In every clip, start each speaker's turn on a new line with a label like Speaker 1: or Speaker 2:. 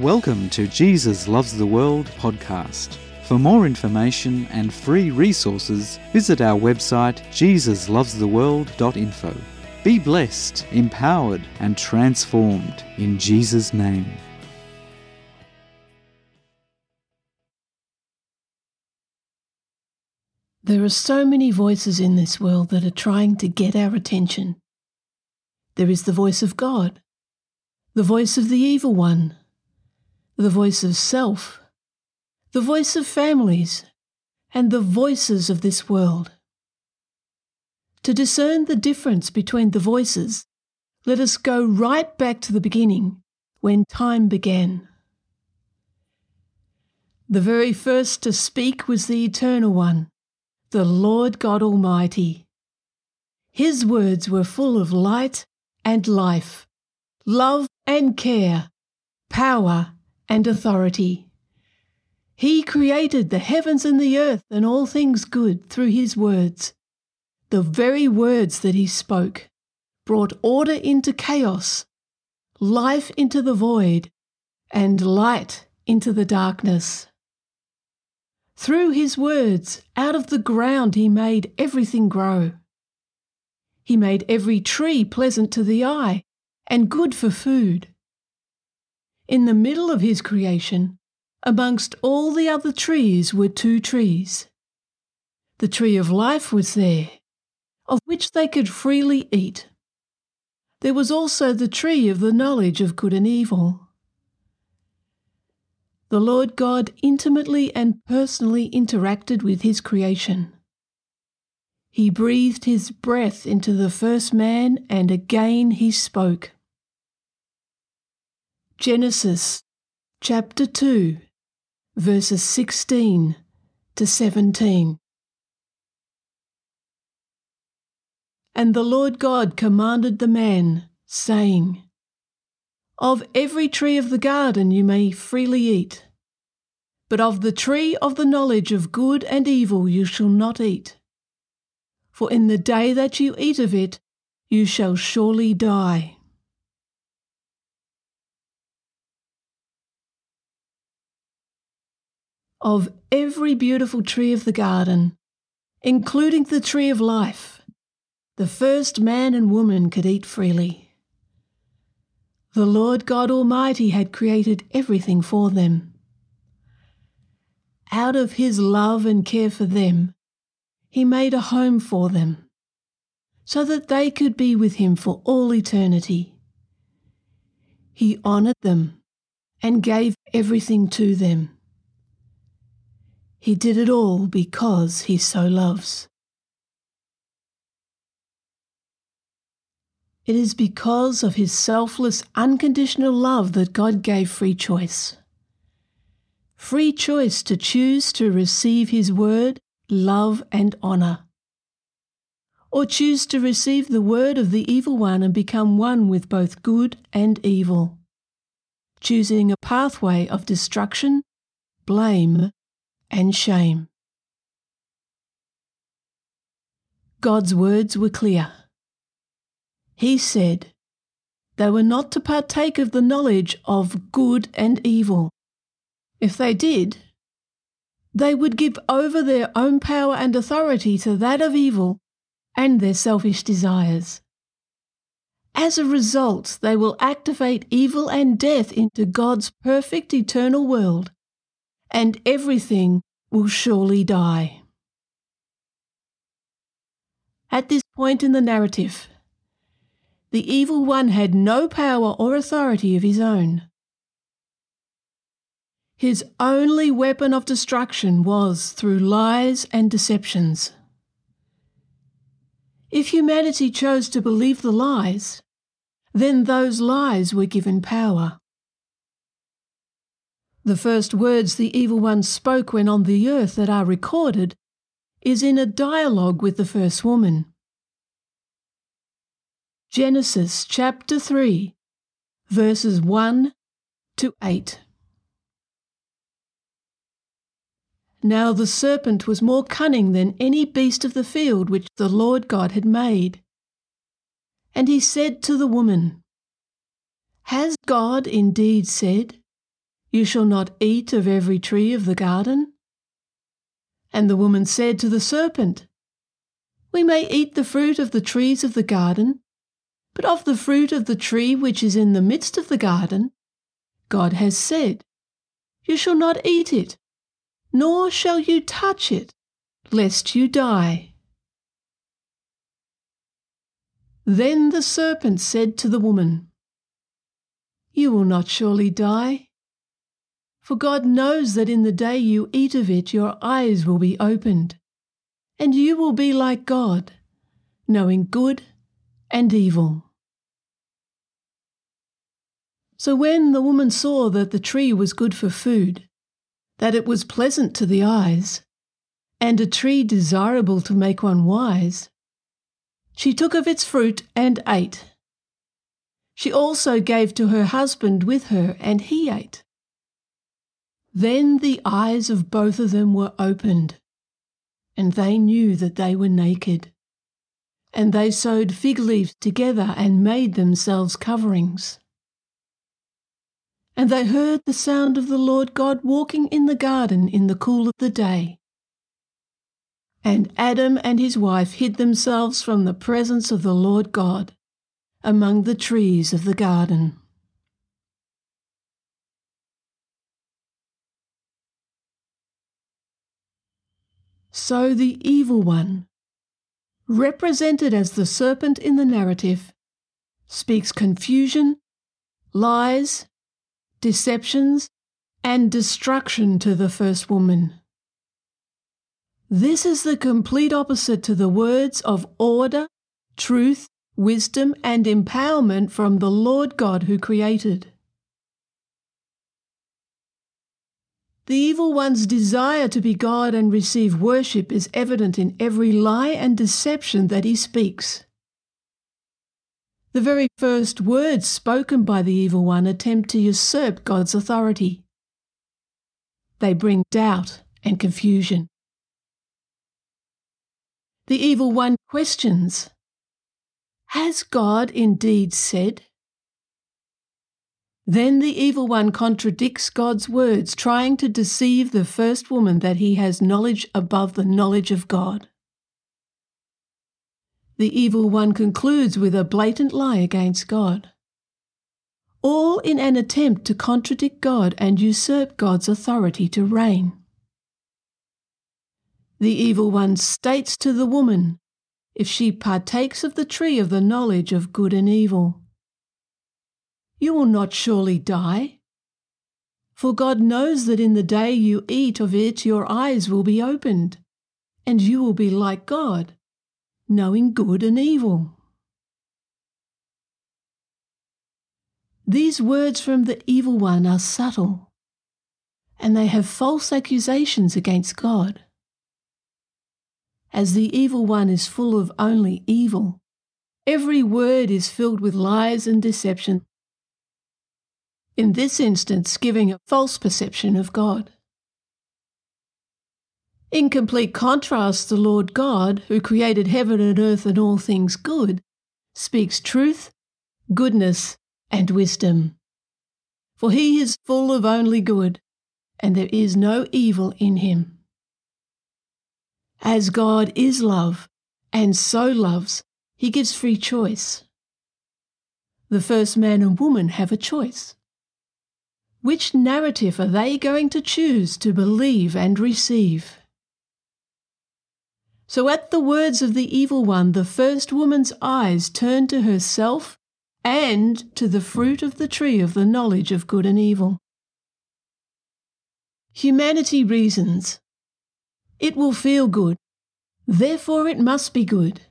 Speaker 1: Welcome to Jesus Loves the World podcast. For more information and free resources, visit our website jesuslovestheworld.info. Be blessed, empowered, and transformed in Jesus' name.
Speaker 2: There are so many voices in this world that are trying to get our attention. There is the voice of God, the voice of the evil one, the voice of self, the voice of families, and the voices of this world. To discern the difference between the voices, let us go right back to the beginning, when time began. The very first to speak was the Eternal One, the Lord God Almighty. His words were full of light and life, love and care, power and authority. He created the heavens and the earth and all things good through his words. The very words that he spoke brought order into chaos, life into the void, and light into the darkness. Through his words, out of the ground, he made everything grow. He made every tree pleasant to the eye and good for food in the middle of his creation, amongst all the other trees were two trees. The tree of life was there, of which they could freely eat. There was also the tree of the knowledge of good and evil. The Lord God intimately and personally interacted with his creation. He breathed his breath into the first man, and again he spoke. Genesis chapter 2, verses 16 to 17. And the Lord God commanded the man, saying, Of every tree of the garden you may freely eat, but of the tree of the knowledge of good and evil you shall not eat. For in the day that you eat of it, you shall surely die. Of every beautiful tree of the garden, including the tree of life, the first man and woman could eat freely. The Lord God Almighty had created everything for them. Out of His love and care for them, He made a home for them, so that they could be with Him for all eternity. He honoured them and gave everything to them. He did it all because he so loves. It is because of his selfless, unconditional love that God gave free choice. Free choice to choose to receive his word, love, and honour. Or choose to receive the word of the evil one and become one with both good and evil. Choosing a pathway of destruction, blame, and shame. God's words were clear. He said they were not to partake of the knowledge of good and evil. If they did, they would give over their own power and authority to that of evil and their selfish desires. As a result, they will activate evil and death into God's perfect eternal world and everything will surely die. At this point in the narrative, the evil one had no power or authority of his own. His only weapon of destruction was through lies and deceptions. If humanity chose to believe the lies, then those lies were given power. The first words the evil one spoke when on the earth that are recorded is in a dialogue with the first woman. Genesis chapter 3, verses 1 to 8. Now the serpent was more cunning than any beast of the field which the Lord God had made. And he said to the woman, Has God indeed said, You shall not eat of every tree of the garden? And the woman said to the serpent, We may eat the fruit of the trees of the garden, but of the fruit of the tree which is in the midst of the garden, God has said, You shall not eat it, nor shall you touch it, lest you die. Then the serpent said to the woman, You will not surely die. For God knows that in the day you eat of it, your eyes will be opened, and you will be like God, knowing good and evil. So when the woman saw that the tree was good for food, that it was pleasant to the eyes, and a tree desirable to make one wise, she took of its fruit and ate. She also gave to her husband with her, and he ate. Then the eyes of both of them were opened, and they knew that they were naked. And they sewed fig leaves together and made themselves coverings. And they heard the sound of the Lord God walking in the garden in the cool of the day. And Adam and his wife hid themselves from the presence of the Lord God among the trees of the garden. So the evil one, represented as the serpent in the narrative, speaks confusion, lies, deceptions, and destruction to the first woman. This is the complete opposite to the words of order, truth, wisdom, and empowerment from the Lord God who created. The evil one's desire to be God and receive worship is evident in every lie and deception that he speaks. The very first words spoken by the evil one attempt to usurp God's authority. They bring doubt and confusion. The evil one questions Has God indeed said? Then the evil one contradicts God's words, trying to deceive the first woman that he has knowledge above the knowledge of God. The evil one concludes with a blatant lie against God. All in an attempt to contradict God and usurp God's authority to reign. The evil one states to the woman, if she partakes of the tree of the knowledge of good and evil, you will not surely die. For God knows that in the day you eat of it, your eyes will be opened, and you will be like God, knowing good and evil. These words from the evil one are subtle, and they have false accusations against God. As the evil one is full of only evil, every word is filled with lies and deception in this instance giving a false perception of God. In complete contrast, the Lord God, who created heaven and earth and all things good, speaks truth, goodness, and wisdom. For he is full of only good, and there is no evil in him. As God is love, and so loves, he gives free choice. The first man and woman have a choice. Which narrative are they going to choose to believe and receive? So, at the words of the evil one, the first woman's eyes turned to herself and to the fruit of the tree of the knowledge of good and evil. Humanity reasons. It will feel good, therefore it must be good.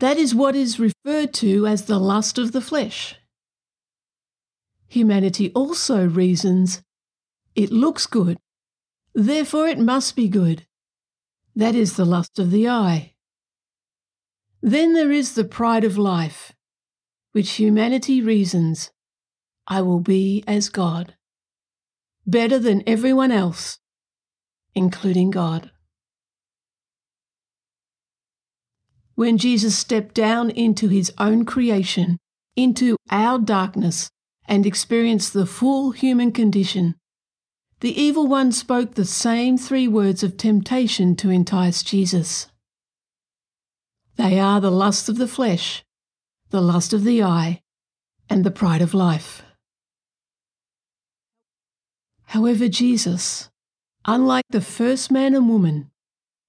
Speaker 2: That is what is referred to as the lust of the flesh. Humanity also reasons it looks good, therefore it must be good. That is the lust of the eye. Then there is the pride of life, which humanity reasons I will be as God, better than everyone else, including God. When Jesus stepped down into his own creation, into our darkness, and experience the full human condition, the evil one spoke the same three words of temptation to entice Jesus. They are the lust of the flesh, the lust of the eye, and the pride of life. However, Jesus, unlike the first man and woman,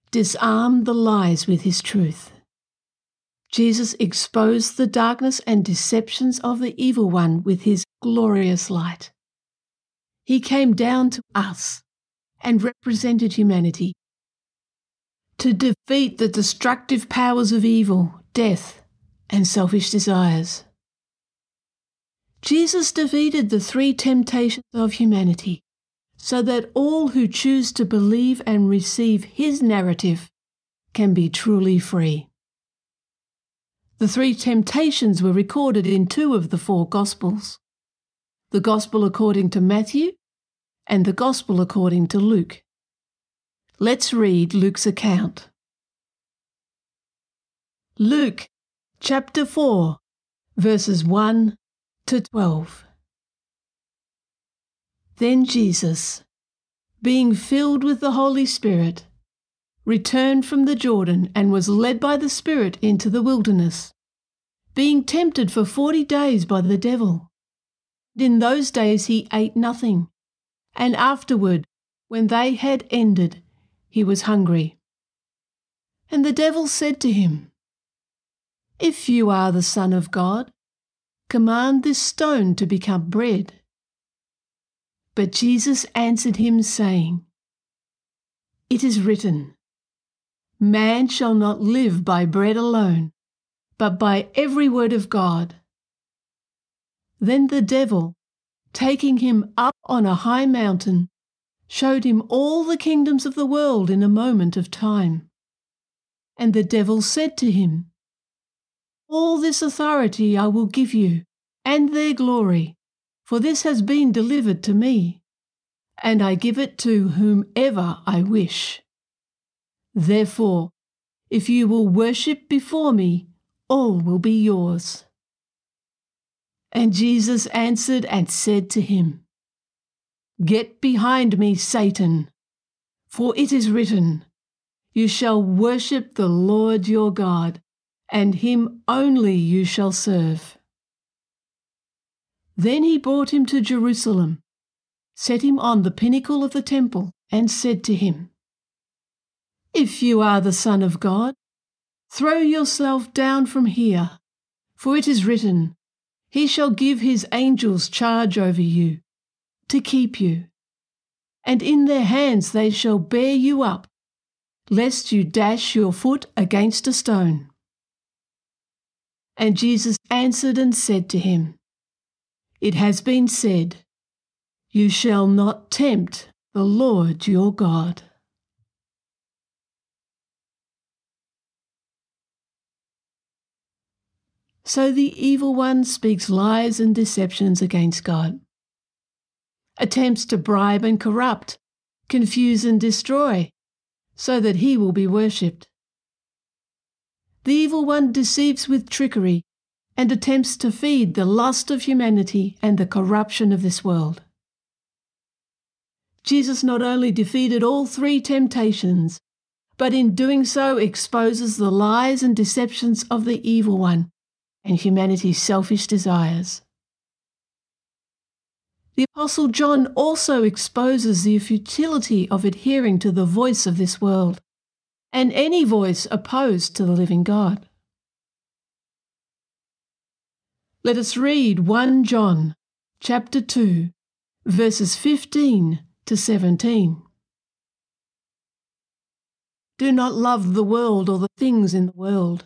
Speaker 2: disarmed the lies with his truth. Jesus exposed the darkness and deceptions of the evil one with his glorious light. He came down to us and represented humanity to defeat the destructive powers of evil, death, and selfish desires. Jesus defeated the three temptations of humanity so that all who choose to believe and receive his narrative can be truly free. The three temptations were recorded in two of the four Gospels the Gospel according to Matthew and the Gospel according to Luke. Let's read Luke's account. Luke chapter 4, verses 1 to 12. Then Jesus, being filled with the Holy Spirit, returned from the Jordan and was led by the Spirit into the wilderness, being tempted for forty days by the devil. In those days he ate nothing, and afterward, when they had ended, he was hungry. And the devil said to him, If you are the Son of God, command this stone to become bread. But Jesus answered him, saying, It is written, Man shall not live by bread alone, but by every word of God. Then the devil, taking him up on a high mountain, showed him all the kingdoms of the world in a moment of time. And the devil said to him, All this authority I will give you, and their glory, for this has been delivered to me, and I give it to whomever I wish. Therefore, if you will worship before me, all will be yours. And Jesus answered and said to him, Get behind me, Satan, for it is written, You shall worship the Lord your God, and him only you shall serve. Then he brought him to Jerusalem, set him on the pinnacle of the temple, and said to him, If you are the Son of God, throw yourself down from here, for it is written, He shall give his angels charge over you to keep you, and in their hands they shall bear you up, lest you dash your foot against a stone. And Jesus answered and said to him, It has been said, You shall not tempt the Lord your God. So the evil one speaks lies and deceptions against God attempts to bribe and corrupt, confuse and destroy, so that he will be worshipped. The evil one deceives with trickery and attempts to feed the lust of humanity and the corruption of this world. Jesus not only defeated all three temptations, but in doing so exposes the lies and deceptions of the evil one and humanity's selfish desires. The Apostle John also exposes the futility of adhering to the voice of this world and any voice opposed to the living God. Let us read 1 John chapter 2 verses 15 to 17. Do not love the world or the things in the world.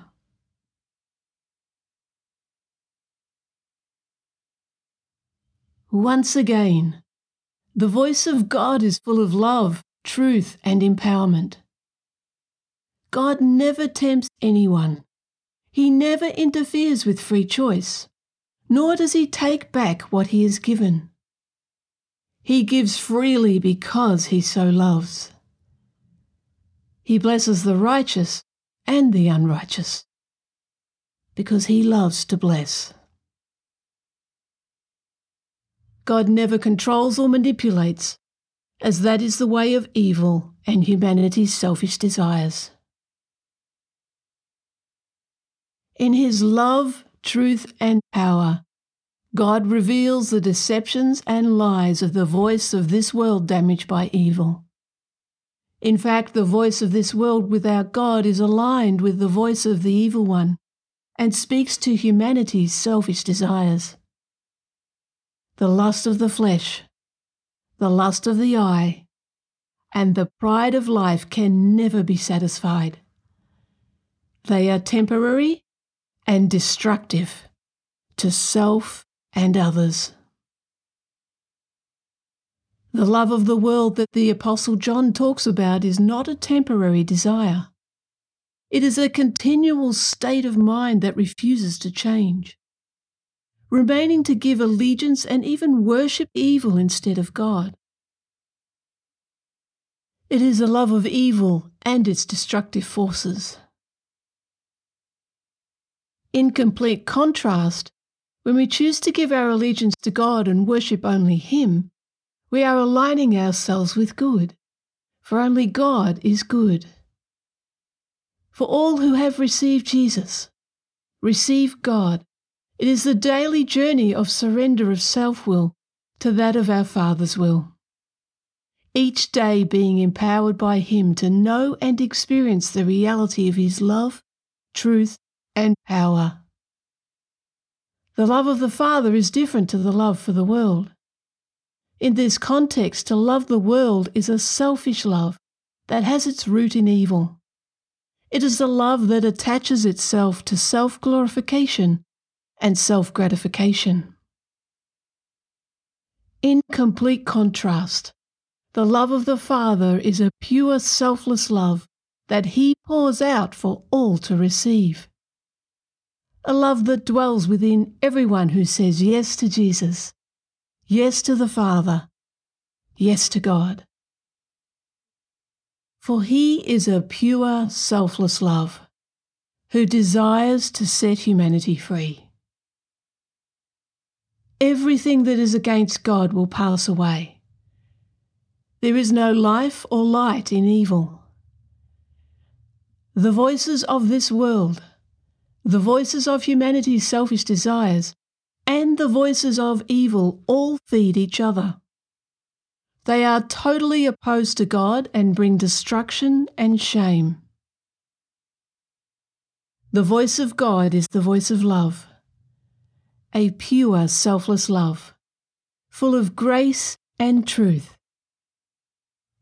Speaker 2: Once again, The voice of God is full of love, truth, and empowerment. God never tempts anyone. He never interferes with free choice, nor does he take back what he has given. He gives freely because he so loves. He blesses the righteous and the unrighteous because he loves to bless. God never controls or manipulates, as that is the way of evil and humanity's selfish desires. In his love, truth, and power, God reveals the deceptions and lies of the voice of this world damaged by evil. In fact, the voice of this world without God is aligned with the voice of the evil one and speaks to humanity's selfish desires. The lust of the flesh, the lust of the eye, and the pride of life can never be satisfied. They are temporary and destructive to self and others. The love of the world that the Apostle John talks about is not a temporary desire. It is a continual state of mind that refuses to change, remaining to give allegiance and even worship evil instead of God. It is a love of evil and its destructive forces. In complete contrast, when we choose to give our allegiance to God and worship only Him, we are aligning ourselves with good, for only God is good. For all who have received Jesus, receive God. It is the daily journey of surrender of self will to that of our Father's will. Each day being empowered by Him to know and experience the reality of His love, truth, and power. The love of the Father is different to the love for the world. In this context, to love the world is a selfish love that has its root in evil. It is a love that attaches itself to self glorification and self gratification. In complete contrast, the love of the Father is a pure, selfless love that He pours out for all to receive a love that dwells within everyone who says yes to Jesus, yes to the Father, yes to God. For He is a pure, selfless love who desires to set humanity free. Everything that is against God will pass away. There is no life or light in evil. The voices of this world the voices of humanity's selfish desires, and the voices of evil all feed each other. They are totally opposed to God and bring destruction and shame. The voice of God is the voice of love, a pure, selfless love, full of grace and truth.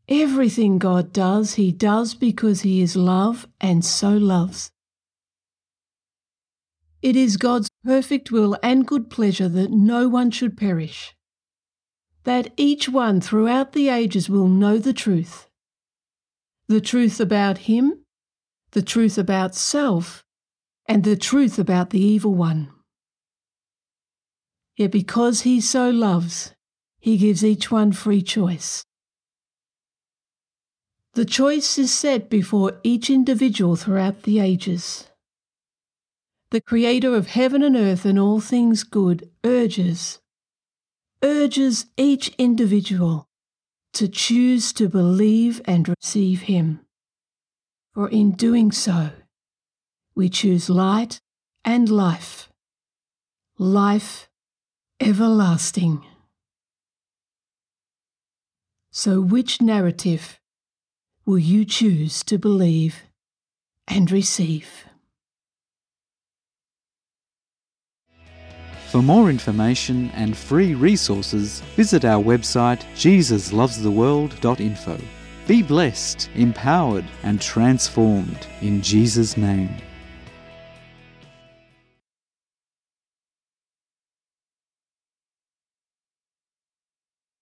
Speaker 2: Everything God does, He does because He is love and so loves. It is God's perfect will and good pleasure that no one should perish, that each one throughout the ages will know the truth the truth about Him, the truth about self, and the truth about the evil one. Yet because He so loves, He gives each one free choice. The choice is set before each individual throughout the ages the creator of heaven and earth and all things good, urges, urges each individual to choose to believe and receive him. For in doing so, we choose light and life, life everlasting. So, which narrative will you choose to believe and receive?
Speaker 1: For more information and free resources, visit our website jesuslovestheworld.info. Be blessed, empowered, and transformed in Jesus' name.